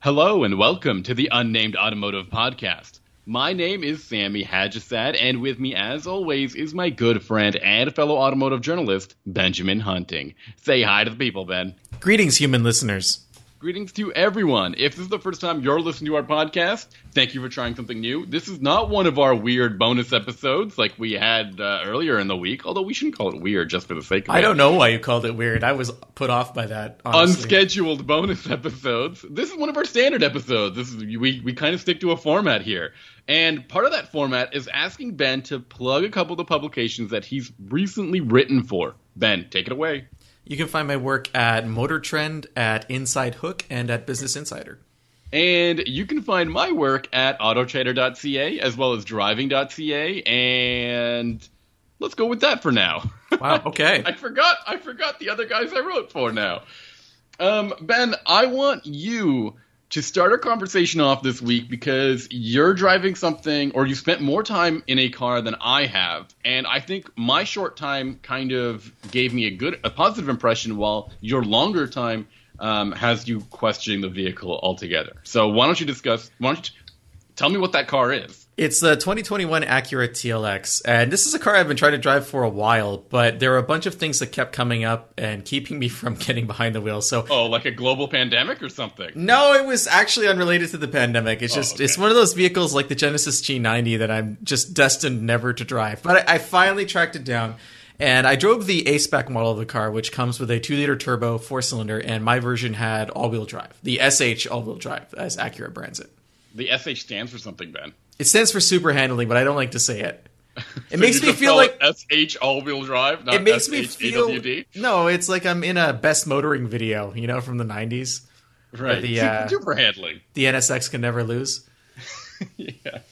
Hello and welcome to the Unnamed Automotive Podcast. My name is Sami Haj-Assaad, and with me, as always, is my good friend and fellow automotive journalist, Benjamin Hunting. Say hi to the people, Ben. Greetings, human listeners. Greetings to everyone. If this is the first time you're listening to our podcast, thank you for trying something new. This is not one of our weird bonus episodes like we had uh, earlier in the week, although we shouldn't call it weird just for the sake of I it. don't know why you called it weird. I was put off by that. Honestly. unscheduled bonus episodes. This is one of our standard episodes. This is we we kind of stick to a format here. And part of that format is asking Ben to plug a couple of the publications that he's recently written for. Ben, take it away. You can find my work at Motor Trend, at Inside Hook, and at Business Insider. And you can find my work at autotrader.ca as well as driving.ca and let's go with that for now. Wow, okay. I forgot I forgot the other guys I wrote for now. Um, Ben, I want you to start our conversation off this week because you're driving something or you spent more time in a car than I have. And I think my short time kind of gave me a good a positive impression while your longer time um, has you questioning the vehicle altogether. So why don't you discuss why don't you tell me what that car is? It's the 2021 Acura TLX, and this is a car I've been trying to drive for a while, but there were a bunch of things that kept coming up and keeping me from getting behind the wheel. So Oh, like a global pandemic or something. No, it was actually unrelated to the pandemic. It's oh, just okay. it's one of those vehicles like the Genesis G90 that I'm just destined never to drive. But I, I finally tracked it down. And I drove the A spec model of the car, which comes with a two liter turbo, four cylinder, and my version had all wheel drive. The SH all wheel drive, as Acura brands it. The SH stands for something, Ben. It stands for super handling, but I don't like to say it. It So makes me feel like SH all wheel drive, it makes me feel AWD? no. It's like I'm in a best motoring video, you know, from the '90s. Right. the, Super- uh, super handling. The NSX can never lose. yes.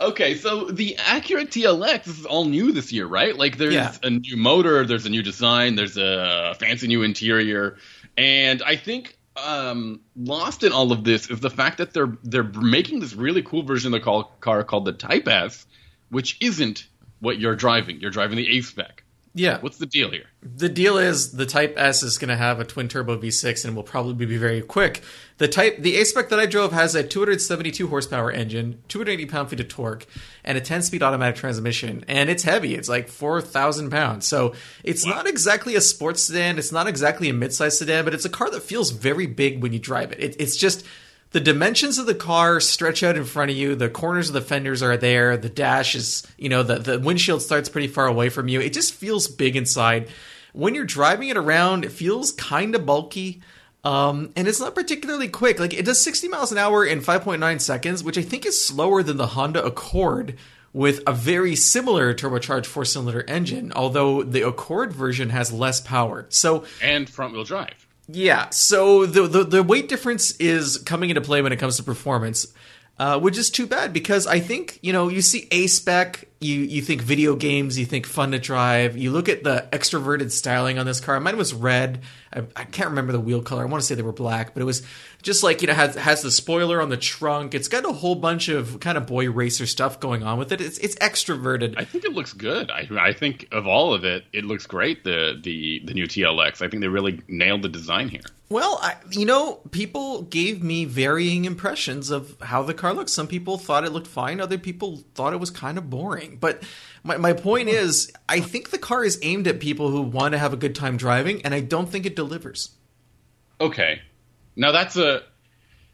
Okay, so the Acura TLX is all new this year, right? Like there's Yeah. a new motor, there's a new design, there's a fancy new interior, and I think um, lost in all of this is the fact that they're they're making this really cool version of the car called the Type S, which isn't what you're driving. You're driving the A spec. Yeah. What's the deal here? The deal is the Type S is going to have a twin turbo V6 and will probably be very quick. The Type the A spec that I drove has a 272 horsepower engine, 280 pound feet of torque, and a 10 speed automatic transmission. And it's heavy; it's like 4,000 pounds. So it's not exactly a sports sedan. It's not exactly a midsize sedan, but it's a car that feels very big when you drive it. it it's just the dimensions of the car stretch out in front of you. The corners of the fenders are there. The dash is, you know, the, the windshield starts pretty far away from you. It just feels big inside. When you're driving it around, it feels kind of bulky. Um, and it's not particularly quick. Like it does 60 miles an hour in 5.9 seconds, which I think is slower than the Honda Accord with a very similar turbocharged four cylinder engine, although the Accord version has less power. So And front wheel drive. Yeah, so the, the the weight difference is coming into play when it comes to performance, uh, which is too bad because I think you know you see a spec, you you think video games, you think fun to drive. You look at the extroverted styling on this car. Mine was red. I, I can't remember the wheel color. I want to say they were black, but it was just like you know has has the spoiler on the trunk. It's got a whole bunch of kind of boy racer stuff going on with it. It's it's extroverted. I think it looks good. I, I think of all of it, it looks great. The the the new TLX. I think they really nailed the design here. Well, I, you know, people gave me varying impressions of how the car looks. Some people thought it looked fine. Other people thought it was kind of boring. But my, my point is, I think the car is aimed at people who want to have a good time driving, and I don't think it delivers. Okay, now that's a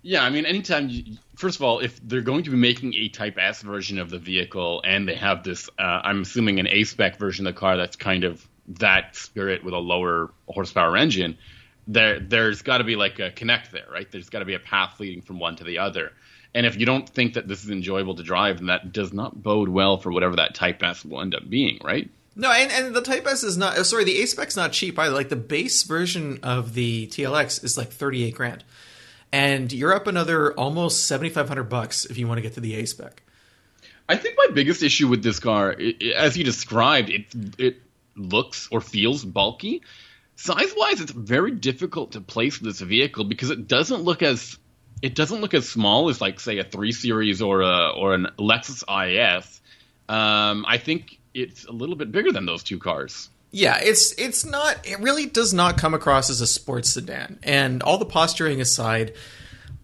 yeah. I mean, anytime you, first of all, if they're going to be making a Type S version of the vehicle, and they have this, uh, I'm assuming an A spec version of the car that's kind of that spirit with a lower horsepower engine. There, there's got to be like a connect there, right? There's got to be a path leading from one to the other. And if you don't think that this is enjoyable to drive, then that does not bode well for whatever that Type S will end up being, right? No, and, and the Type S is not. oh, Sorry, the A spec's not cheap either. Like the base version of the TLX is like thirty eight grand, and you're up another almost seventy five hundred bucks if you want to get to the A spec. I think my biggest issue with this car, as you described, it it looks or feels bulky. Size wise, it's very difficult to place this vehicle because it doesn't look as it doesn't look as small as like say a three series or a or an Lexus IS. Um, I think it's a little bit bigger than those two cars. Yeah, it's it's not. It really does not come across as a sports sedan. And all the posturing aside,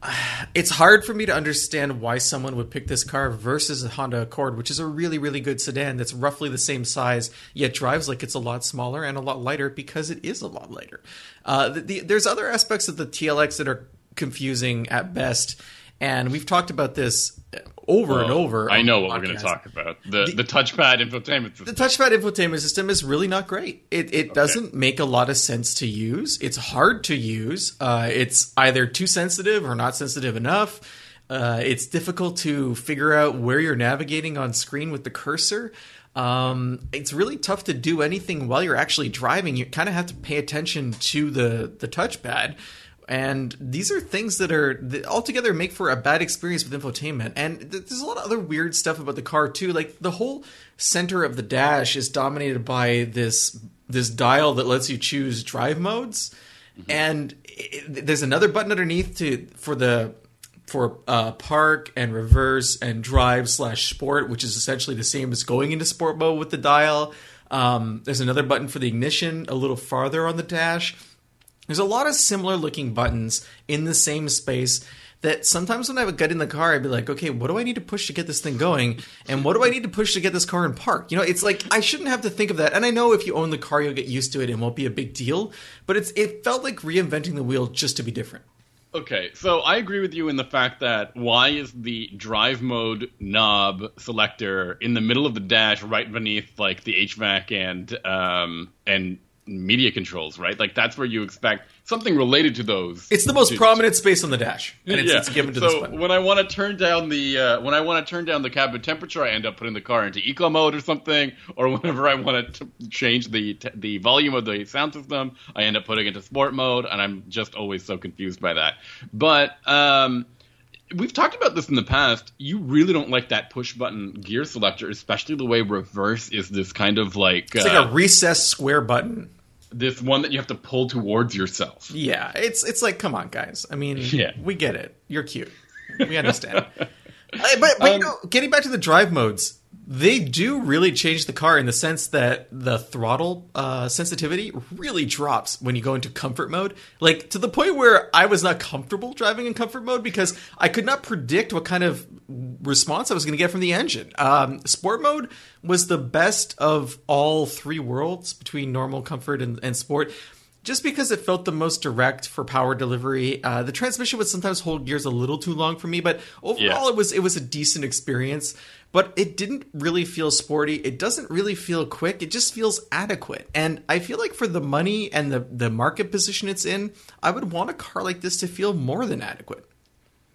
it's hard for me to understand why someone would pick this car versus a Honda Accord, which is a really, really good sedan that's roughly the same size, yet drives like it's a lot smaller and a lot lighter because it is a lot lighter. Uh, the, the, there's other aspects of the TLX that are confusing at best, and we've talked about this over and over. I know the what we're going to talk about. The, the touchpad infotainment system. The touchpad infotainment system is really not great. It it doesn't make a lot of sense to use. It's hard to use. Uh, it's either too sensitive or not sensitive enough. Uh, it's difficult to figure out where you're navigating on screen with the cursor. Um, it's really tough to do anything while you're actually driving. You kind of have to pay attention to the the touchpad. And these are things that are that altogether make for a bad experience with infotainment. And th- there's a lot of other weird stuff about the car too. Like the whole center of the dash is dominated by this this dial that lets you choose drive modes, and it, there's another button underneath to for the for uh, park and reverse and drive slash sport, which is essentially the same as going into sport mode with the dial. Um, there's another button for the ignition a little farther on the dash. There's a lot of similar looking buttons in the same space that sometimes when I would get in the car, I'd be like, okay, what do I need to push to get this thing going? And what do I need to push to get this car in park? You know, it's like I shouldn't have to think of that. And I know if you own the car, you'll get used to it and it won't be a big deal. But it's it felt like reinventing the wheel just to be different. Okay, so I agree with you in the fact that why is the drive mode knob selector in the middle of the dash right beneath like the HVAC and um and media controls, right? Like that's where you expect something related to those. It's the most to- prominent space on the dash, and it's, yeah. it's given to so this button. when I want to turn down the uh, when I want to turn down the cabin temperature, I end up putting the car into eco mode or something. Or whenever I want to change the t- the volume of the sound system, I end up putting it into sport mode, and I'm just always so confused by that. But um, we've talked about this in the past. You really don't like that push button gear selector, especially the way reverse is this kind of like, It's uh, like a recessed square button. this one that you have to pull towards yourself. Yeah, it's it's like, come on, guys. I mean, Yeah. we get it. You're cute. We understand. But but you Um, know, getting back to the drive modes, they do really change the car in the sense that the throttle uh, sensitivity really drops when you go into comfort mode. Like to the point where I was not comfortable driving in comfort mode because I could not predict what kind of response I was going to get from the engine. Um, sport mode was the best of all three worlds between normal, comfort, and, and sport just because it felt the most direct for power delivery. Uh, the transmission would sometimes hold gears a little too long for me, but overall Yeah. it was it was a decent experience. But it didn't really feel sporty. It doesn't really feel quick. It just feels adequate. And I feel like for the money and the the market position it's in, I would want a car like this to feel more than adequate.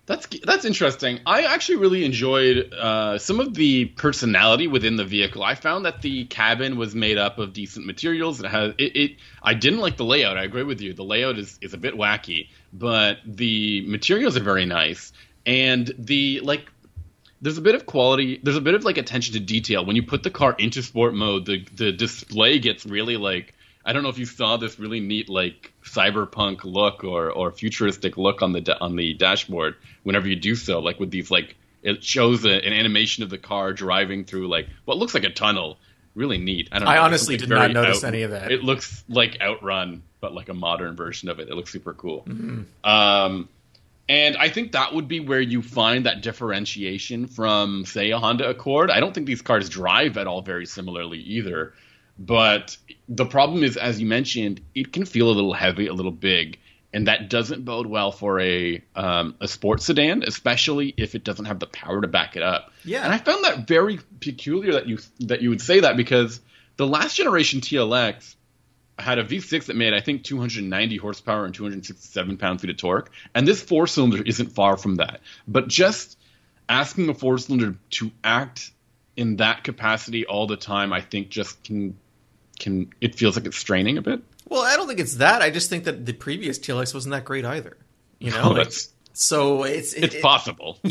That's that's interesting. I actually really enjoyed uh, some of the personality within the vehicle. I found that the cabin was made up of decent materials. It has it. it I didn't like the layout. I agree with you. The layout is is a bit wacky, but the materials are very nice, and the like. There's a bit of quality. There's a bit of like attention to detail when you put the car into sport mode. The the display gets really like I don't know if you saw this really neat like cyberpunk look or or futuristic look on the on the dashboard whenever you do so like with these like it shows a, an animation of the car driving through like what looks like a tunnel really neat i don't know I honestly did not notice any of that. it looks like outrun but like a modern version of it it looks super cool Mm-hmm. um and I think that would be where you find that differentiation from, say, a Honda Accord. I don't think these cars drive at all very similarly either. But the problem is, as you mentioned, it can feel a little heavy, a little big, and that doesn't bode well for a um, a sports sedan, especially if it doesn't have the power to back it up. Yeah. and I found that very peculiar that you that you would say that because the last generation TLX had a V6 that made I think 290 horsepower and 267 pound-feet of torque, and this four-cylinder isn't far from that. But just asking a four-cylinder to act in that capacity all the time, I think just can can it feels like it's straining a bit. Well, I don't think it's that. I just think that the previous TLX wasn't that great either. You know, Oh, like- so it's it- it's it- possible.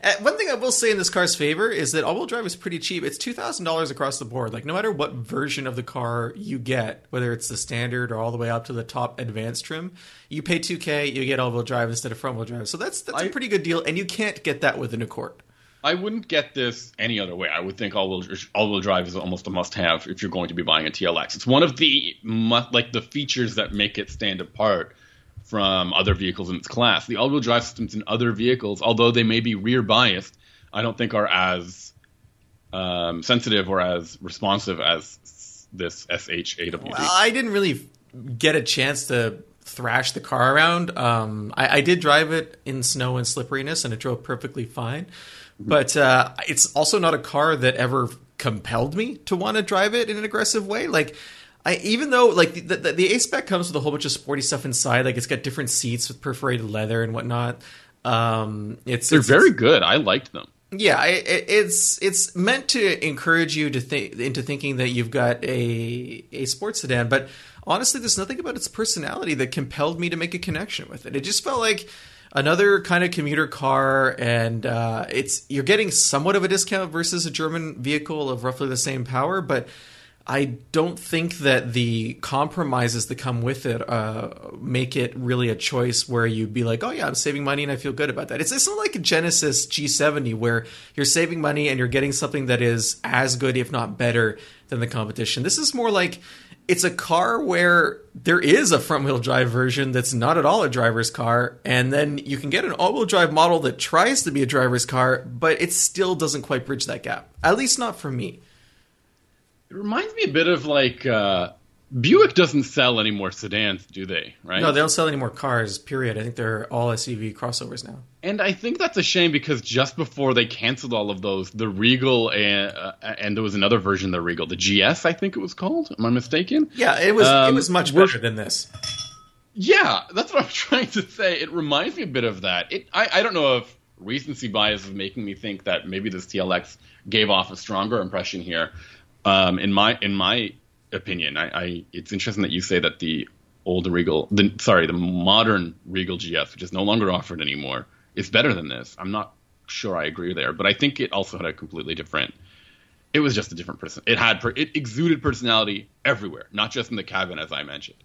Uh, one thing I will say in this car's favor is that all-wheel drive is pretty cheap. It's two thousand dollars across the board. Like no matter what version of the car you get, whether it's the standard or all the way up to the top advanced trim, you pay two k, you get all-wheel drive instead of front-wheel drive. So that's that's a I- pretty good deal, and you can't get that with an Accord. I wouldn't get this any other way. I would think all-wheel all-wheel drive is almost a must-have if you're going to be buying a TLX. It's one of the like the features that make it stand apart from other vehicles in its class. The all-wheel drive systems in other vehicles, although they may be rear biased, I don't think are as um, sensitive or as responsive as this SH-AWD. Well, I didn't really get a chance to thrash the car around. Um, I, I, did drive it in snow and slipperiness, and it drove perfectly fine. But uh, it's also not a car that ever compelled me to want to drive it in an aggressive way. Like, I even though like the, the, the A spec comes with a whole bunch of sporty stuff inside, like it's got different seats with perforated leather and whatnot. Um, it's they're it's, very good. I liked them. Yeah, it, it's it's meant to encourage you to think into thinking that you've got a a sports sedan, but honestly, there's nothing about its personality that compelled me to make a connection with it. It just felt like another kind of commuter car, and uh, it's you're getting somewhat of a discount versus a German vehicle of roughly the same power, but I don't think that the compromises that come with it uh, make it really a choice where you'd be like, oh yeah, I'm saving money and I feel good about that. It's, it's not like a Genesis G70 where you're saving money and you're getting something that is as good, if not better, than the competition. This is more like it's a car where there is a front wheel drive version that's not at all a driver's car, and then you can get an all wheel drive model that tries to be a driver's car, but it still doesn't quite bridge that gap. At least not for me. It reminds me a bit of like uh, Buick doesn't sell any more sedans, do they? Right? No, they don't sell any more cars. Period. I think they're all SUV crossovers now. And I think that's a shame because just before they canceled all of those, the Regal and, uh, and there was another version of the Regal, the GS, I think it was called. Am I mistaken? Yeah, it was. Um, it was much better than this. Yeah, that's what I'm trying to say. It reminds me a bit of that. It, I, I don't know if recency bias is making me think that maybe this TLX gave off a stronger impression here. Um, in my in my opinion, I, I, it's interesting that you say that the old Regal, the sorry, the modern Regal GS, which is no longer offered anymore, is better than this. I'm not sure I agree there, but I think it also had a completely different. It was just a different person. It had it exuded personality everywhere, not just in the cabin, as I mentioned.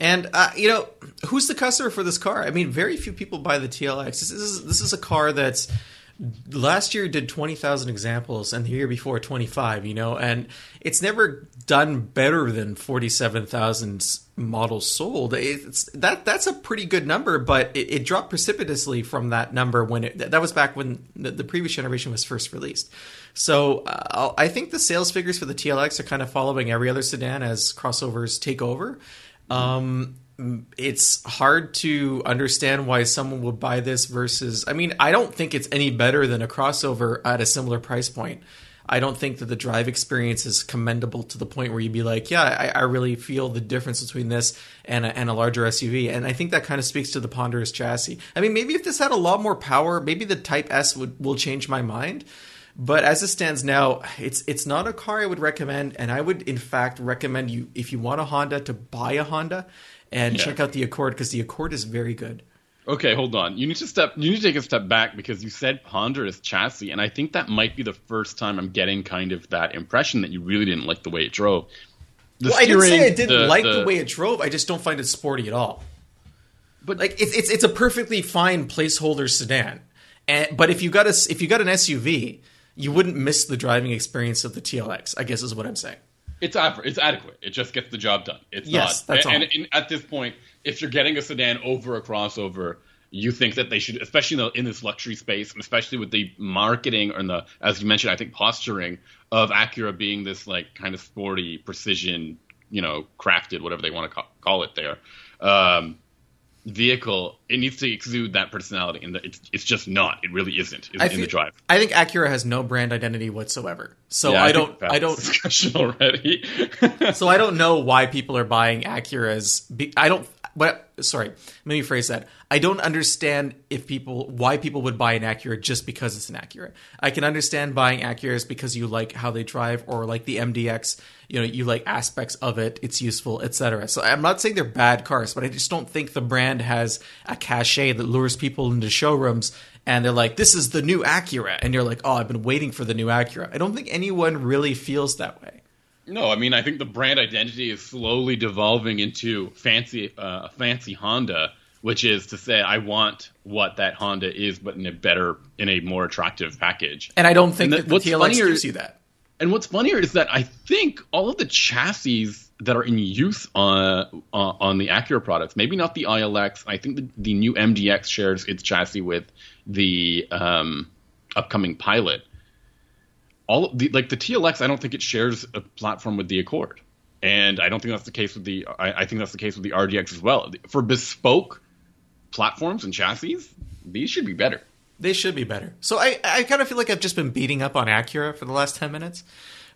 And uh, you know, who's the customer for this car? I mean, very few people buy the TLX. This is this is a car that's last year did 20,000 examples and the year before 25, you know, and it's never done better than 47,000 models sold. It's that that's a pretty good number, but it, it dropped precipitously from that number when it that was back when the, the previous generation was first released. So uh, I think the sales figures for the TLX are kind of following every other sedan as crossovers take over. Um, it's hard to understand why someone would buy this versus I mean, I don't think it's any better than a crossover at a similar price point. I don't think that the drive experience is commendable to the point where you'd be like, yeah, I, I really feel the difference between this and a, and a larger SUV. And I think that kind of speaks to the ponderous chassis. I mean, maybe if this had a lot more power, maybe the Type S would will change my mind. But as it stands now, it's it's not a car I would recommend, and I would in fact recommend you if you want a Honda to buy a Honda and yeah. check out the Accord because the Accord is very good. Okay, hold on. You need to step. You need to take a step back because you said ponderous chassis, and I think that might be the first time I'm getting kind of that impression that you really didn't like the way it drove. The well, steering, I didn't say I didn't the, like the, the, way it drove. I just don't find it sporty at all. But like, it's it's, it's a perfectly fine placeholder sedan. And but if you got a if you got an SUV, you wouldn't miss the driving experience of the TLX. I guess is what I'm saying. It's it's adequate. It just gets the job done. It's yes, not. That's and, all. and, at this point, if you're getting a sedan over a crossover, you think that they should, especially in, the, in this luxury space, and especially with the marketing and the, as you mentioned, I think posturing of Acura being this like kind of sporty, precision, you know, crafted, whatever they want to call, call it there. Um, vehicle, it needs to exude that personality, and it's it's just not. It really isn't in, feel, in the drive. I think Acura has no brand identity whatsoever. So yeah, I, I don't, I don't discussion already. so I don't know why people are buying Acuras. I don't. What? Sorry, let me phrase that. I don't understand if people why people would buy an Acura just because it's an Acura. I can understand buying Acuras because you like how they drive or like the MDX. You know, you like aspects of it. It's useful, etc. So I'm not saying they're bad cars, but I just don't think the brand has a cachet that lures people into showrooms and they're like, "This is the new Acura," and you're like, "Oh, I've been waiting for the new Acura." I don't think anyone really feels that way. No, I mean I think the brand identity is slowly devolving into fancy uh, fancy Honda, which is to say I want what that Honda is, but in a better, in a more attractive package. And I don't think and that the TLX funnier, gives you that. And what's funnier is that I think all of the chassis that are in use on uh, on the Acura products. Maybe not the ILX. I think the, the new MDX shares its chassis with the um, upcoming Pilot. All the, like the TLX, I don't think it shares a platform with the Accord, and I don't think that's the case with the. I, I think that's the case with the RDX as well. For bespoke platforms and chassis, these should be better. They should be better. So I, I kind of feel like I've just been beating up on Acura for the last ten minutes,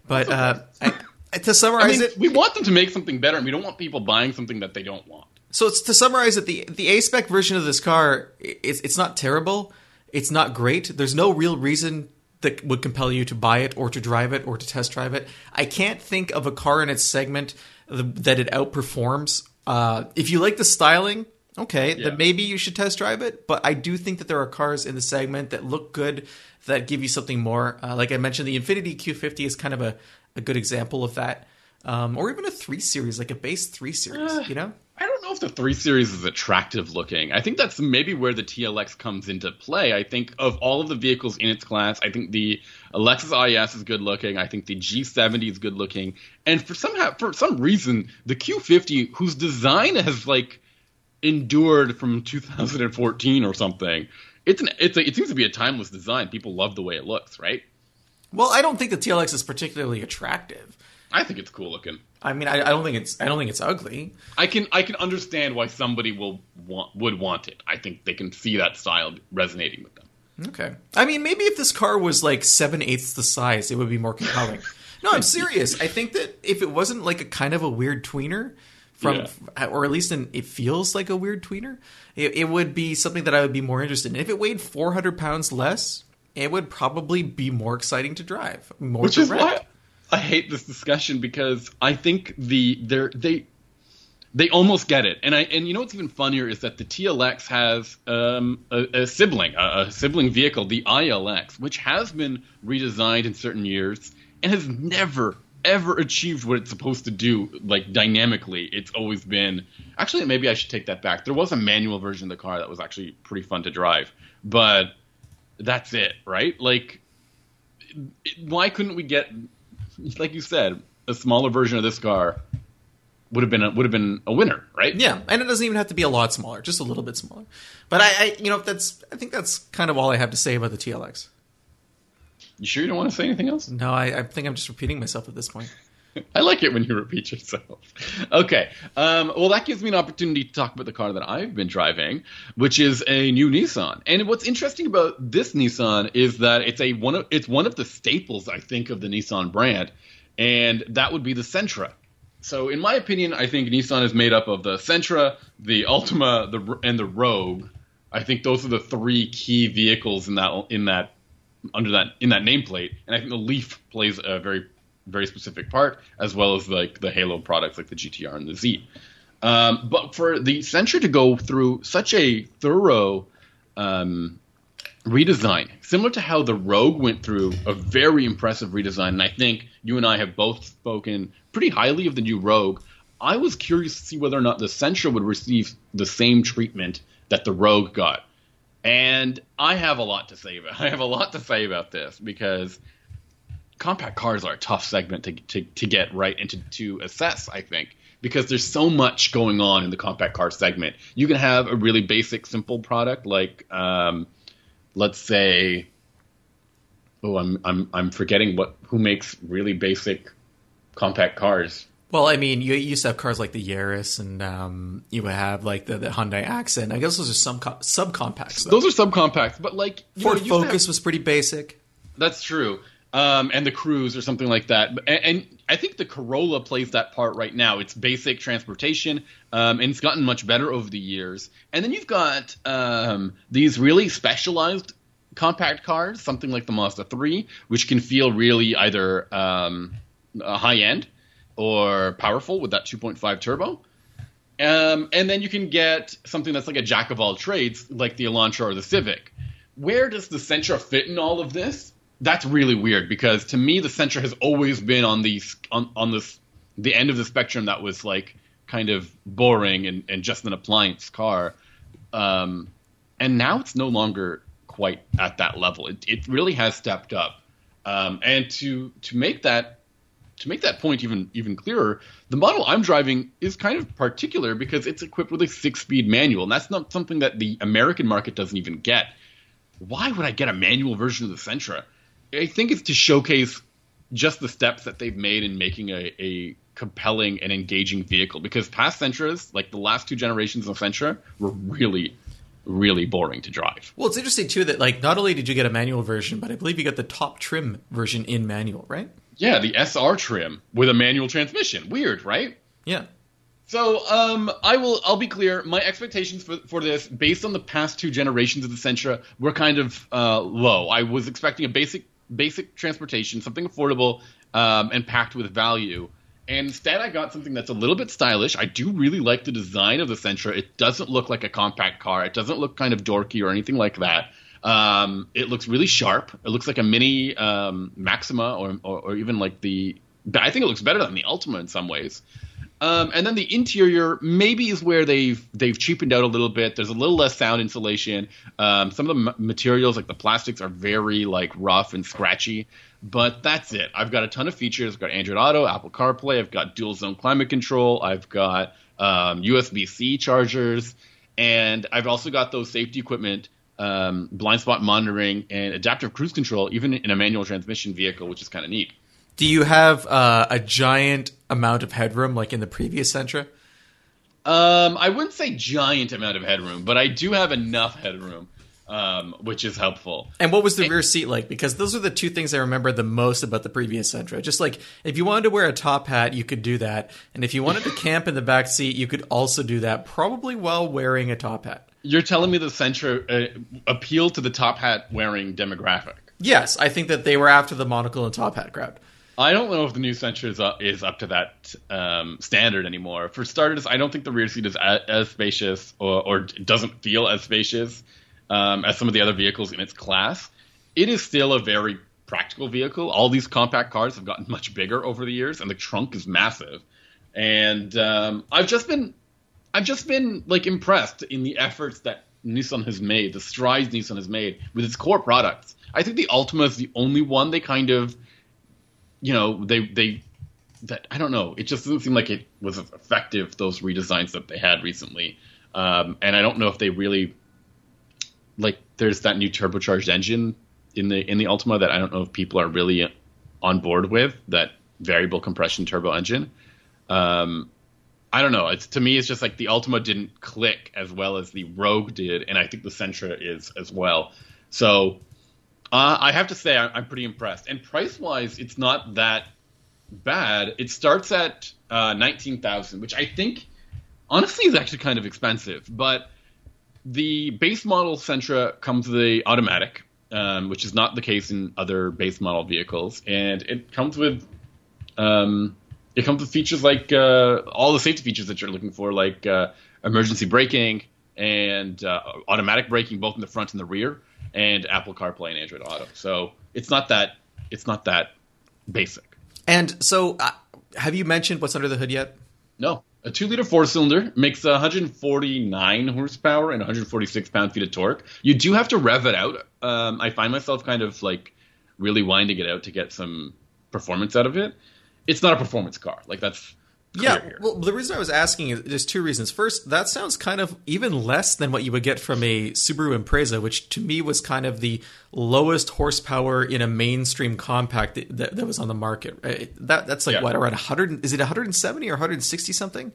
but uh, I, to summarize I mean, it, we want them to make something better, and we don't want people buying something that they don't want. So it's to summarize it, the the A spec version of this car, it's it's not terrible, it's not great. There's no real reason that would compel you to buy it or to drive it or to test drive it. I can't think of a car in its segment that it outperforms. Uh, if you like the styling, okay, Yeah. then maybe you should test drive it. But I do think that there are cars in the segment that look good, that give you something more. Uh, like I mentioned, the Infiniti Q50 is kind of a, a good example of that. Um, or even a three series, like a base three series, Uh, you know? I don't know if the 3 Series is attractive looking. I think that's maybe where the TLX comes into play. I think of all of the vehicles in its class, I think the Lexus IS is good looking. I think the G70 is good looking. And for somehow for some reason, the Q50 whose design has like endured from 2014 or something. It's an it's a, it seems to be a timeless design. People love the way it looks, right? Well, I don't think the TLX is particularly attractive. I think it's cool looking. I mean, I, I don't think it's I don't think it's ugly. I can I can understand why somebody will want would want it. I think they can see that style resonating with them. Okay. I mean, maybe if this car was like seven eighths the size, it would be more compelling. no, I'm serious. I think that if it wasn't like a kind of a weird tweener, from or at least in, it feels like a weird tweener, it, it would be something that I would be more interested in. If it weighed 400 pounds less, it would probably be more exciting to drive. More Which is direct. why I hate this discussion because I think the they're, they they almost get it, and I and you know what's even funnier is that the TLX has um, a, a sibling, a, a sibling vehicle, the ILX, which has been redesigned in certain years and has never ever achieved what it's supposed to do like dynamically. It's always been actually maybe i should take that back. There was a manual version of the car that was actually pretty fun to drive but that's it right? Like why couldn't we get like you said a smaller version of this car would have been a, would have been a winner right Yeah, and it doesn't even have to be a lot smaller, just a little bit smaller. But I, I you know, that's I think that's kind of all I have to say about the TLX. you sure you don't want to say anything else No, I, I think I'm just repeating myself at this point. I like it when you repeat yourself. Okay. Um, well, that gives me an opportunity to talk about the car that I've been driving, which is a new Nissan. And what's interesting about this Nissan is that it's a one of it's one of the staples, I think, of the Nissan brand, and that would be the Sentra. So, in my opinion, I think Nissan is made up of the Sentra, the Altima, the and the Rogue. I think those are the three key vehicles in that in that under that in that nameplate, and I think the Leaf plays a very very specific part, as well as like the Halo products like the GTR and the Z. Um, but for the Sentra to go through such a thorough um, redesign, similar to how the Rogue went through a very impressive redesign, and I think you and I have both spoken pretty highly of the new Rogue. I was curious to see whether or not the Sentra would receive the same treatment that the Rogue got. And I have a lot to say about I have a lot to say about this because compact cars are a tough segment to, to, to get right and to, to assess, I think, because there's so much going on in the compact car segment. You can have a really basic, simple product like, um, let's say, oh, I'm, I'm, I'm forgetting what who makes really basic compact cars. Well, I mean, you used to have cars like the Yaris, and um, you would have like the, the Hyundai Accent. I guess those are some co- subcompacts. Though. Those are subcompacts, but like know, Ford you used have- Focus was pretty basic. That's true. Um, and the Cruze or something like that. And, and I think the Corolla plays that part right now. It's basic transportation, um, and it's gotten much better over the years. And then you've got um, these really specialized compact cars, something like the Mazda 3, which can feel really either um, high end or powerful with that 2.5 turbo. Um, and then you can get something that's like a jack of all trades, like the Elantra or the Civic. Where does the Sentra fit in all of this? That's really weird because to me the Sentra has always been on the on, on this the end of the spectrum that was like kind of boring and, and just an appliance car. Um, and now it's no longer quite at that level. It, it really has stepped up. Um, and to to make that to make that point even even clearer, the model I'm driving is kind of particular because it's equipped with a six-speed manual, and that's not something that the American market doesn't even get. Why would I get a manual version of the Sentra? I think it's to showcase just the steps that they've made in making a, a compelling and engaging vehicle. Because past Sentras, like the last two generations of Sentra, were really really boring to drive. Well, it's interesting too that like not only did you get a manual version, but I believe you got the top trim version in manual, right? Yeah, the SR trim with a manual transmission. Weird, right? Yeah. So, um, I will. I'll be clear. My expectations for for this, based on the past two generations of the Sentra, were kind of uh, low. I was expecting a basic basic transportation, something affordable um, and packed with value. And instead, I got something that's a little bit stylish. I do really like the design of the Sentra. It doesn't look like a compact car. It doesn't look kind of dorky or anything like that. Um, it looks really sharp. It looks like a mini um, Maxima or, or, or, even like the. I think it looks better than the Altima in some ways. Um, and then the interior maybe is where they've they've cheapened out a little bit. There's a little less sound insulation. Um, some of the m- materials like the plastics are very like rough and scratchy. But that's it. I've got a ton of features. I've got Android Auto, Apple CarPlay. I've got dual zone climate control. I've got um, USB C chargers, and I've also got those safety equipment, um, blind spot monitoring, and adaptive cruise control, even in a manual transmission vehicle, which is kind of neat. Do you have uh, a giant amount of headroom like in the previous Sentra? Um, I wouldn't say giant amount of headroom, but I do have enough headroom um, which is helpful. And what was the rear seat like? Because those are the two things I remember the most about the previous Sentra. Just like if you wanted to wear a top hat, you could do that, and if you wanted to camp in the back seat, you could also do that, probably while wearing a top hat. You're telling me the Sentra uh, appealed to the top hat wearing demographic? Yes, I think that they were after the monocle and top hat crowd. I don't know if the new Sentra is up, is up to that um, standard anymore. For starters, I don't think the rear seat is as, as spacious or, or doesn't feel as spacious um, as some of the other vehicles in its class. It is still a very practical vehicle. All these compact cars have gotten much bigger over the years, and the trunk is massive. And um, I've just been, I've just been like impressed in the efforts that Nissan has made, the strides Nissan has made with its core products. I think the Altima is the only one they kind of, you know, they they that I don't know. It just doesn't seem like it was effective those redesigns that they had recently. Um, and I don't know if they really like there's that new turbocharged engine in the in the Altima that I don't know if people are really on board with that variable compression turbo engine. Um, I don't know. It's to me, it's just like the Altima didn't click as well as the Rogue did, and I think the Sentra is as well. So uh, I have to say I'm, I'm pretty impressed. And price wise, it's not that bad. It starts at uh, nineteen thousand, which I think honestly is actually kind of expensive, but the base model Sentra comes with a automatic, um, which is not the case in other base model vehicles, and it comes with um, it comes with features like uh, all the safety features that you're looking for, like uh, emergency braking and uh, automatic braking, both in the front and the rear, and Apple CarPlay and Android Auto. So it's not that it's not that basic. And so, uh, have you mentioned what's under the hood yet? No a two liter four cylinder makes 149 horsepower and 146 pound feet of torque. You do have to rev it out. Um, I find myself kind of like really winding it out to get some performance out of it. It's not a performance car. Like that's yeah. Well, the reason I was asking is there's two reasons. First, that sounds kind of even less than what you would get from a Subaru Impreza, which to me was kind of the lowest horsepower in a mainstream compact that, that, that was on the market. Uh, that that's like yeah. what around 100? Is it 170 or 160 something?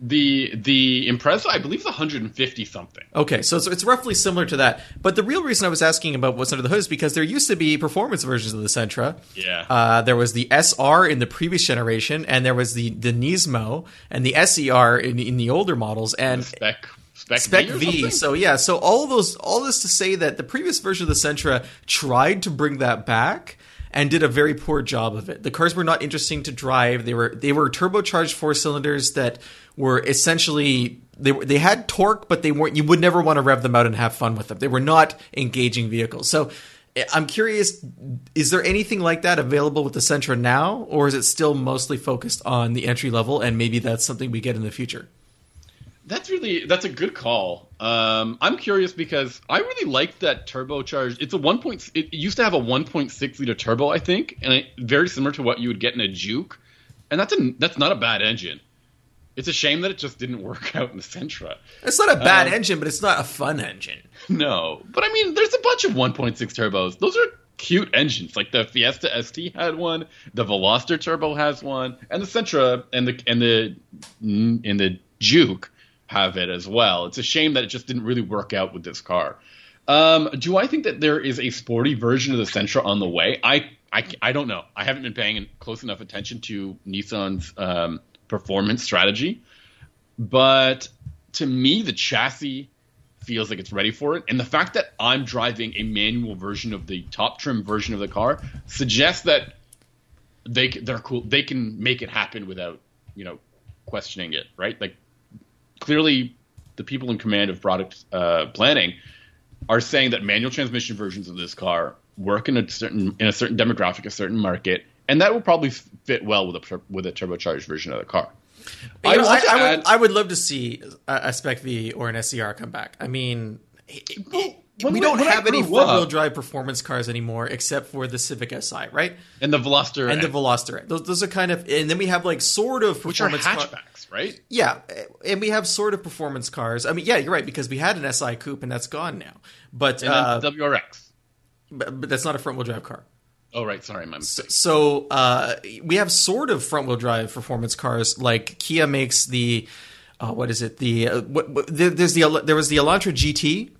The the Impreza, I believe, is 150 something. Okay, so it's, it's roughly similar to that. But the real reason I was asking about what's under the hood is because there used to be performance versions of the Sentra. Yeah. Uh, there was the SR in the previous generation, and there was the the Nismo and the SER in, in the older models, and the spec Spec, Spec V. v. So yeah, so all those all this to say that the previous version of the Sentra tried to bring that back and did a very poor job of it. The cars were not interesting to drive. They were they were turbocharged four cylinders that were essentially they were, they had torque, but they weren't. You would never want to rev them out and have fun with them. They were not engaging vehicles. So eh, I'm curious, is there anything like that available with the Sentra now, or is it still mostly focused on the entry level? And maybe that's something we get in the future. That's really that's a good call. Um, I'm curious because I really like that turbocharged. It's a one point. It used to have a 1.6 liter turbo, I think, and it, very similar to what you would get in a Juke. And that's a that's not a bad engine. It's a shame that it just didn't work out in the Sentra. It's not a bad Um, engine, but it's not a fun engine. No, but I mean, there's a bunch of 1.6 turbos. Those are cute engines. Like the Fiesta ST had one, the Veloster Turbo has one, and the Sentra and the and the and the Juke have it as well. It's a shame that it just didn't really work out with this car. Um, do I think that there is a sporty version of the Sentra on the way? I I, I don't know. I haven't been paying close enough attention to Nissan's um, performance strategy, but to me, the chassis feels like it's ready for it. And the fact that I'm driving a manual version of the top trim version of the car suggests that they they're cool. They can make it happen without you know questioning it, right? Like clearly, the people in command of product uh, planning are saying that manual transmission versions of this car work in a certain in a certain demographic, a certain market, and that will probably fit well with a with a turbocharged version of the car. You know, I, I would, I would love to see a, a Spec V or an SER come back. I mean, Well, when we we- don't when I have any grew front wheel drive performance cars anymore, except for the Civic Si, right? and the Veloster And the Veloster. Those, those are kind of, and then we have like sort of which are performance car- hatchbacks, right? Yeah, and we have sort of performance cars. I mean, yeah, you're right because we had an SI coupe and that's gone now. But And uh, then the WRX. but, but that's not a front wheel drive car. Oh, right. Sorry, my mistake. So uh, we have sort of front wheel drive performance cars. Like Kia makes the uh, what is it? The uh, what, what, there, there's the there was the Elantra GT.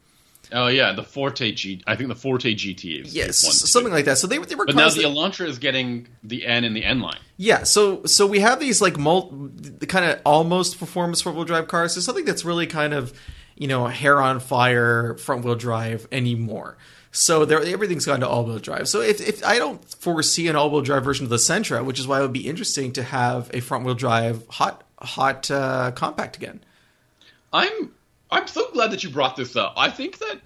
Oh, yeah, the Forte G. I think the Forte GT is Yes, one, something like that. So they, they were But now the that- Elantra is getting the N and the N line. Yeah, so so we have these like mul- the kind of almost performance front wheel drive cars. There's something that's really kind of you know hair on fire front wheel drive anymore. So there, everything's gone to all wheel drive. So if, if I don't foresee an all wheel drive version of the Sentra, which is why it would be interesting to have a front wheel drive hot hot uh, compact again. I'm I'm so glad that you brought this up. I think that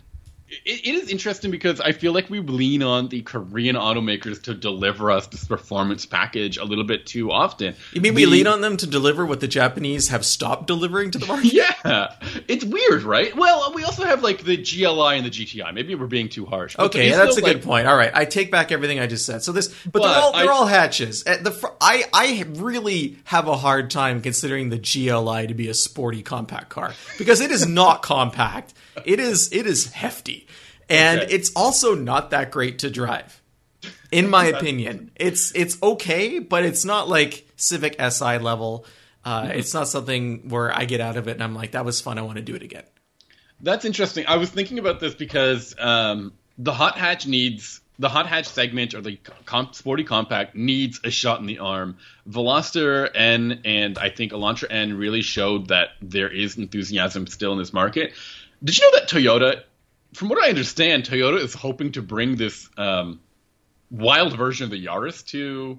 it, it is interesting because I feel like we lean on the Korean automakers to deliver us this performance package a little bit too often. You mean we lean on them to deliver what the Japanese have stopped delivering to the market? Yeah, it's weird, right? Well, we also have like the GLI and the GTI. Maybe we're being too harsh. Okay, that's a still, good like, point. All right, I take back everything I just said. So this, but, they're all they're I- all hatches. At the fr- I I really have a hard time considering the GLI to be a sporty compact car because it is not compact. It is it is hefty, and Okay. it's also not that great to drive. In my opinion, it's it's okay, but it's not like Civic Si level. Uh, Mm-hmm. It's not something where I get out of it and I'm like, that was fun. I want to do it again. That's interesting. I was thinking about this because um, the hot hatch needs the hot hatch segment or the comp, sporty compact needs a shot in the arm. Veloster N and I think Elantra N really showed that there is enthusiasm still in this market. Did you know that Toyota, from what I understand, Toyota is hoping to bring this um, wild version of the Yaris to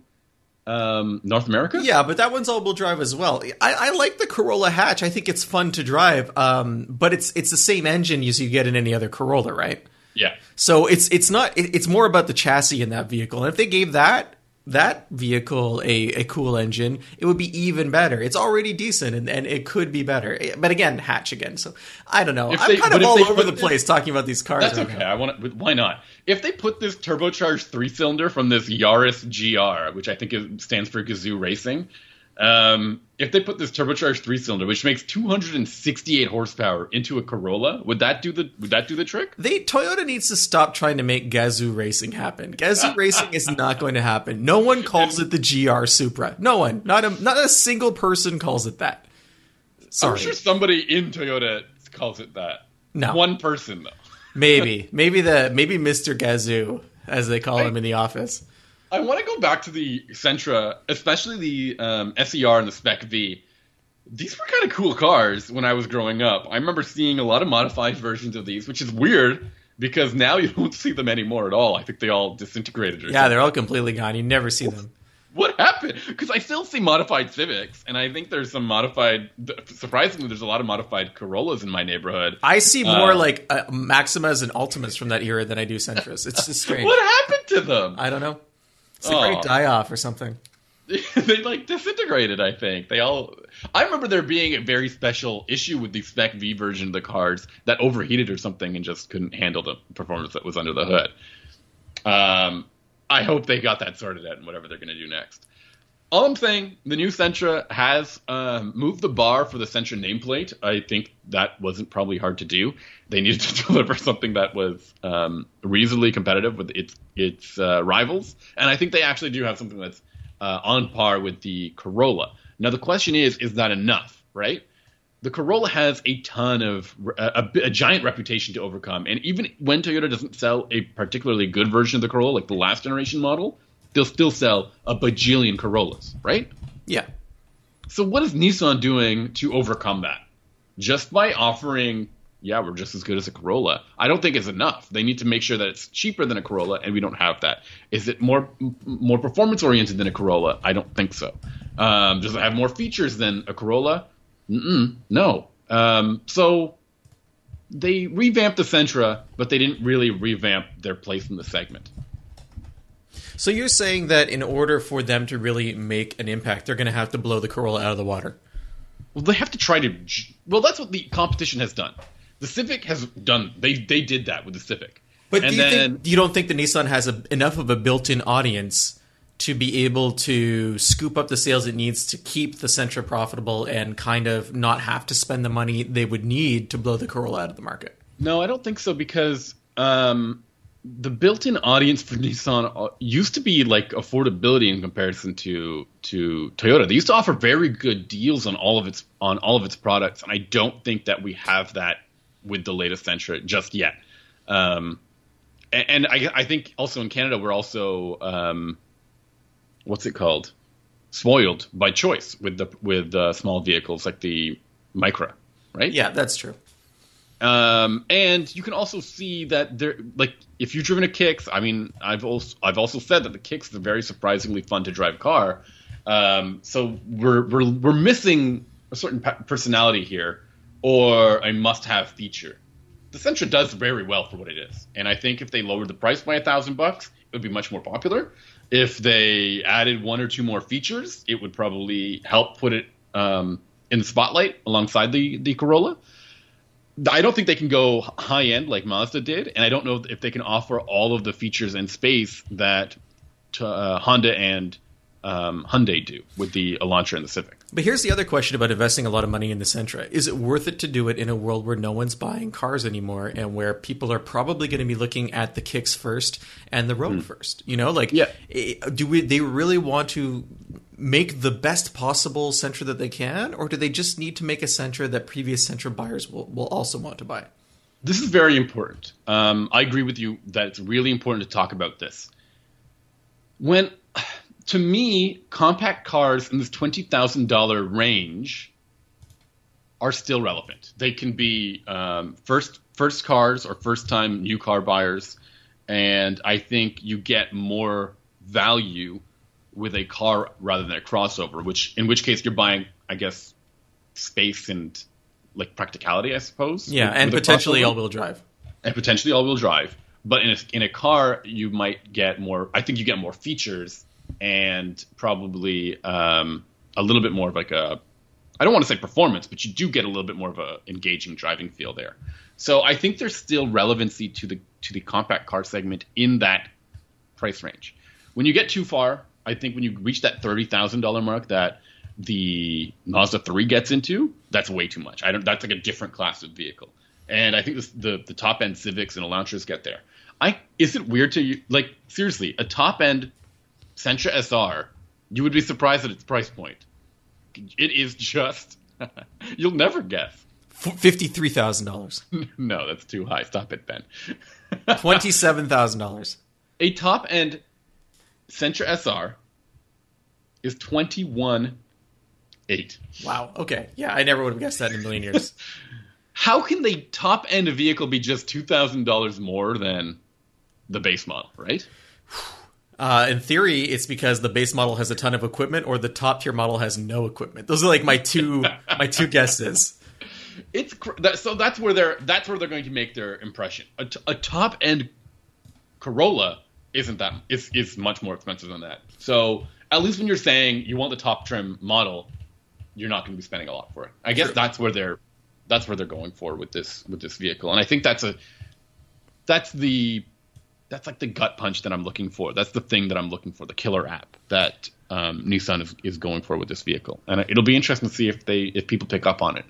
um, North America? Yeah, but that one's all-wheel drive as well. I, I like the Corolla hatch. I think it's fun to drive. Um, but it's it's the same engine as you get in any other Corolla, right? Yeah. So it's it's not. It, it's more about the chassis in that vehicle. And if they gave that that vehicle a, a cool engine, it would be even better. It's already decent, and, and it could be better. Eh, but again, hatch again. So I don't know. If I'm they- kind of all they over the this- place talking about these cars. That's okay. now. I want to. Why not? If they put this turbocharged three cylinder from this Yaris GR, which I think is, stands for Gazoo Racing, um, if they put this turbocharged three cylinder, which makes 268 horsepower, into a Corolla, would that do the would that do the trick? They Toyota needs to stop trying to make Gazoo racing happen. Gazoo racing is not going to happen. No one calls it the GR Supra. No one. Not a not a single person calls it that. Sorry. I'm sure somebody in Toyota calls it that. No. one person though. Maybe. Maybe the maybe Mr. Gazoo, as they call Right. him in the office. I want to go back to the Sentra, especially the um, SER and the Spec V. These were kind of cool cars when I was growing up. I remember seeing a lot of modified versions of these, which is weird because now you don't see them anymore at all. I think they all disintegrated. Or Yeah, something. they're all completely gone. You never see them. What happened? Because I still see modified Civics, and I think there's some modified. Surprisingly, there's a lot of modified Corollas in my neighborhood. I see more Uh, like uh, Maximas and Altimas from that era than I do Sentras. It's just strange. What happened to them? I don't know. It's a Oh. great die off or something. they like disintegrated. I think they all. I remember there being a very special issue with the Spec V version of the cards that overheated or something and just couldn't handle the performance that was under the hood. Um, I hope they got that sorted out and whatever they're going to do next. All I'm saying, the new Sentra has um, moved the bar for the Sentra nameplate. I think that wasn't probably hard to do. They needed to deliver something that was um, reasonably competitive with its its uh, rivals, and I think they actually do have something that's uh, on par with the Corolla. Now the question is, is that enough? Right? The Corolla has a ton of a, a, a, giant reputation to overcome, and even when Toyota doesn't sell a particularly good version of the Corolla, like the last generation model, they'll still sell a bajillion Corollas, right? Yeah. So what is Nissan doing to overcome that? Just by offering, yeah, we're just as good as a Corolla. I don't think it's enough. They need to make sure that it's cheaper than a Corolla, and we don't have that. Is it more more performance oriented than a Corolla? I don't think so. Um, does it have more features than a Corolla? Mm-mm, no. Um, so they revamped the Sentra, but they didn't really revamp their place in the segment. So you're saying that in order for them to really make an impact, they're going to have to blow the Corolla out of the water. Well, they have to try to. Well, that's what the competition has done. The Civic has done. They they did that with the Civic. But do you, then, think, you don't think the Nissan has a, enough of a built-in audience to be able to scoop up the sales it needs to keep the Sentra profitable and kind of not have to spend the money they would need to blow the Corolla out of the market? No, I don't think so because um, the built-in audience for Nissan uh, used to be like affordability in comparison to to Toyota. They used to offer very good deals on all of its on all of its products, and I don't think that we have that with the latest Sentra just yet. Um, and, and I, I, think also in Canada we're also um, what's it called spoiled by choice with the with uh, small vehicles like the Micra, right? Yeah, that's true. Um, and you can also see that there, like, if you've driven a Kicks, I mean, I've also I've also said that the Kicks is a very surprisingly fun to drive car. Um, so we're we're we're missing a certain personality here, or a must-have feature. The Sentra does very well for what it is, and I think if they lowered the price by a thousand bucks, it would be much more popular. If they added one or two more features, it would probably help put it um, in the spotlight alongside the the Corolla. I don't think they can go high end like Mazda did, and I don't know if they can offer all of the features and space that uh, Honda and um, Hyundai do with the Elantra and the Civic. But here's the other question about investing a lot of money in the Sentra: Is it worth it to do it in a world where no one's buying cars anymore, and where people are probably going to be looking at the kicks first and the Rogue mm. first? You know, like, yeah. do we? They really want to make the best possible Sentra that they can, or do they just need to make a Sentra that previous Sentra buyers will, will also want to buy? This is very important. Um, I agree with you that it's really important to talk about this. When, to me, compact cars in this twenty thousand dollar range are still relevant. They can be um, first first cars or first time new car buyers, and I think you get more value with a car rather than a crossover, which in which case you're buying, I guess, space and like practicality, I suppose. Yeah, with, and with potentially all-wheel drive. And potentially all-wheel drive, but in a, in a car you might get more. I think you get more features and probably um, a little bit more of like a. I don't want to say performance, but you do get a little bit more of a engaging driving feel there. So I think there's still relevancy to the to the compact car segment in that price range. When you get too far, I think when you reach that thirty thousand dollar mark that the Mazda three gets into, that's way too much. I don't. That's like a different class of vehicle. And I think the the top end Civics and Elantras get there. I is it weird to you? Like seriously, a top end Sentra SR, you would be surprised at its price point. It is just you'll never guess. Fifty three thousand dollars. No, that's too high. Stop it, Ben. Twenty seven thousand dollars. A top end Sentra SR is twenty one eight. Wow. Okay. Yeah, I never would have guessed that in a million years. How can the top end of vehicle be just two thousand dollars more than the base model? Right. Uh, in theory, it's because the base model has a ton of equipment, or the top tier model has no equipment. Those are like my two my two guesses. It's that, so that's where they're that's where they're going to make their impression. A, t- a top end Corolla isn't that is is much more expensive than that. So at least when you're saying you want the top trim model, you're not going to be spending a lot for it. I guess that's where they're that's where they're going for with this with this vehicle, and I think that's a that's the that's like the gut punch that I'm looking for. That's the thing that I'm looking for, the killer app that um, Nissan is, is going for with this vehicle, and it'll be interesting to see if they if people pick up on it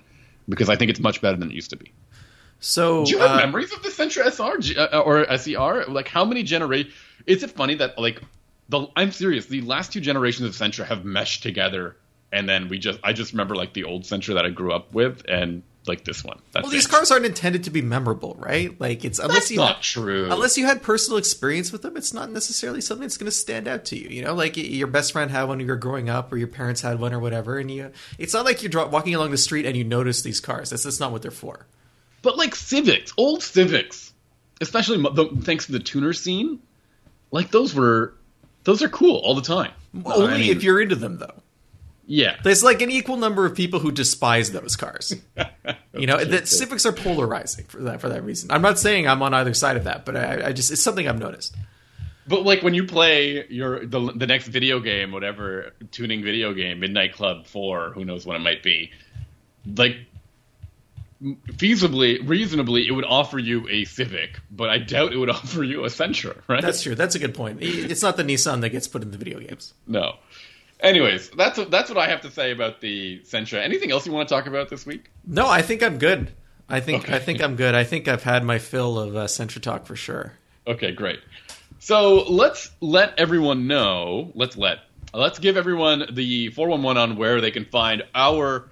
because I think it's much better than it used to be. So, Do you have uh, memories of the Sentra SR uh, or SER? Like how many generations? Is it funny that like the I'm serious. The last two generations of Sentra have meshed together, and then we just I just remember like the old Sentra that I grew up with, and like this one. That's well, these it. cars aren't intended to be memorable, right? Like it's unless That's you not true. unless you had personal experience with them, it's not necessarily something that's going to stand out to you. You know, like your best friend had one when you were growing up, or your parents had one, or whatever. And you, it's not like you're walking along the street and you notice these cars. That's that's not what they're for. But like Civics, old Civics, especially the, thanks to the tuner scene, like those were those are cool all the time. Only I mean, if you're into them, though. Yeah. There's like an equal number of people who despise those cars. You know, that Civics are polarizing for that for that reason. I'm not saying I'm on either side of that, but I, I just it's something I've noticed. But like when you play your the, the next video game, whatever tuning video game, Midnight Club Four, who knows what it might be, like feasibly, reasonably, it would offer you a Civic, but I doubt it would offer you a Sentra, right? That's true. That's a good point. It's not the Nissan that gets put in the video games. no. Anyways, that's that's what I have to say about the Sentra. Anything else you want to talk about this week? No, I think I'm good. I think Okay. I think I'm good. I think I've had my fill of uh, Sentra Talk for sure. Okay, great. So let's let everyone know. Let's let let's give everyone the four one one on where they can find our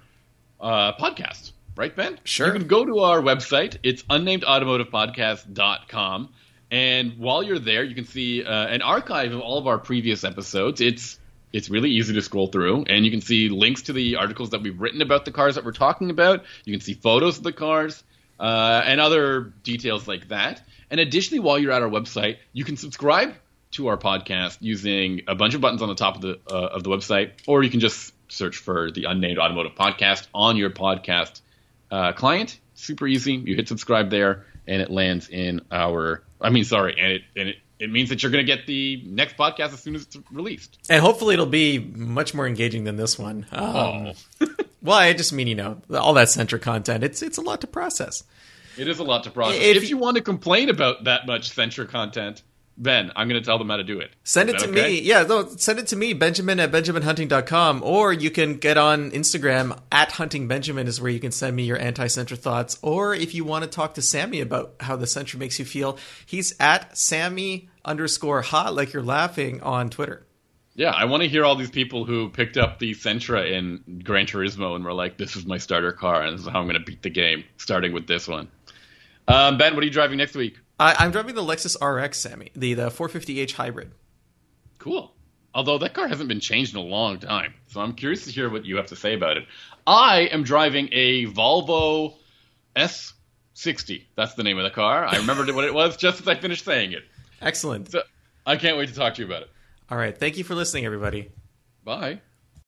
uh, podcast. Right, Ben? Sure. You can go to our website. It's unnamedautomotivepodcast.com. And while you're there, you can see uh, an archive of all of our previous episodes. It's it's really easy to scroll through, and you can see links to the articles that we've written about the cars that we're talking about. You can see photos of the cars uh, and other details like that. And additionally, while you're at our website, you can subscribe to our podcast using a bunch of buttons on the top of the uh, of the website, or you can just search for the Unnamed Automotive Podcast on your podcast uh, client. Super easy. You hit subscribe there, and it lands in our. I mean, sorry, and it and it, it means that you're going to get the next podcast as soon as it's released. And hopefully it'll be much more engaging than this one. Um, well, I just mean, you know, all that Sentra content. It's it's a lot to process. It is a lot to process. If If, you want to complain about that much Sentra content, Ben, I'm going to tell them how to do it. Send it to okay? me. Yeah, no, send it to me, Benjamin at benjaminhunting.com. Or you can get on Instagram at huntingbenjamin is where you can send me your anti-Sentra thoughts. Or if you want to talk to Sami about how the Sentra makes you feel, he's at Sami underscore hot like you're laughing on Twitter. Yeah, I want to hear all these people who picked up the Sentra in Gran Turismo and were like, "This is my starter car, and this is how I'm going to beat the game." Starting with this one. Um, ben, what are you driving next week? I, I'm driving the Lexus RX, Sami, the, the 450h hybrid. Cool. Although that car hasn't been changed in a long time, so I'm curious to hear what you have to say about it. I am driving a Volvo S60. That's the name of the car. I remembered what it was just as I finished saying it. Excellent. So I can't wait to talk to you about it. All right. Thank you for listening, everybody. Bye.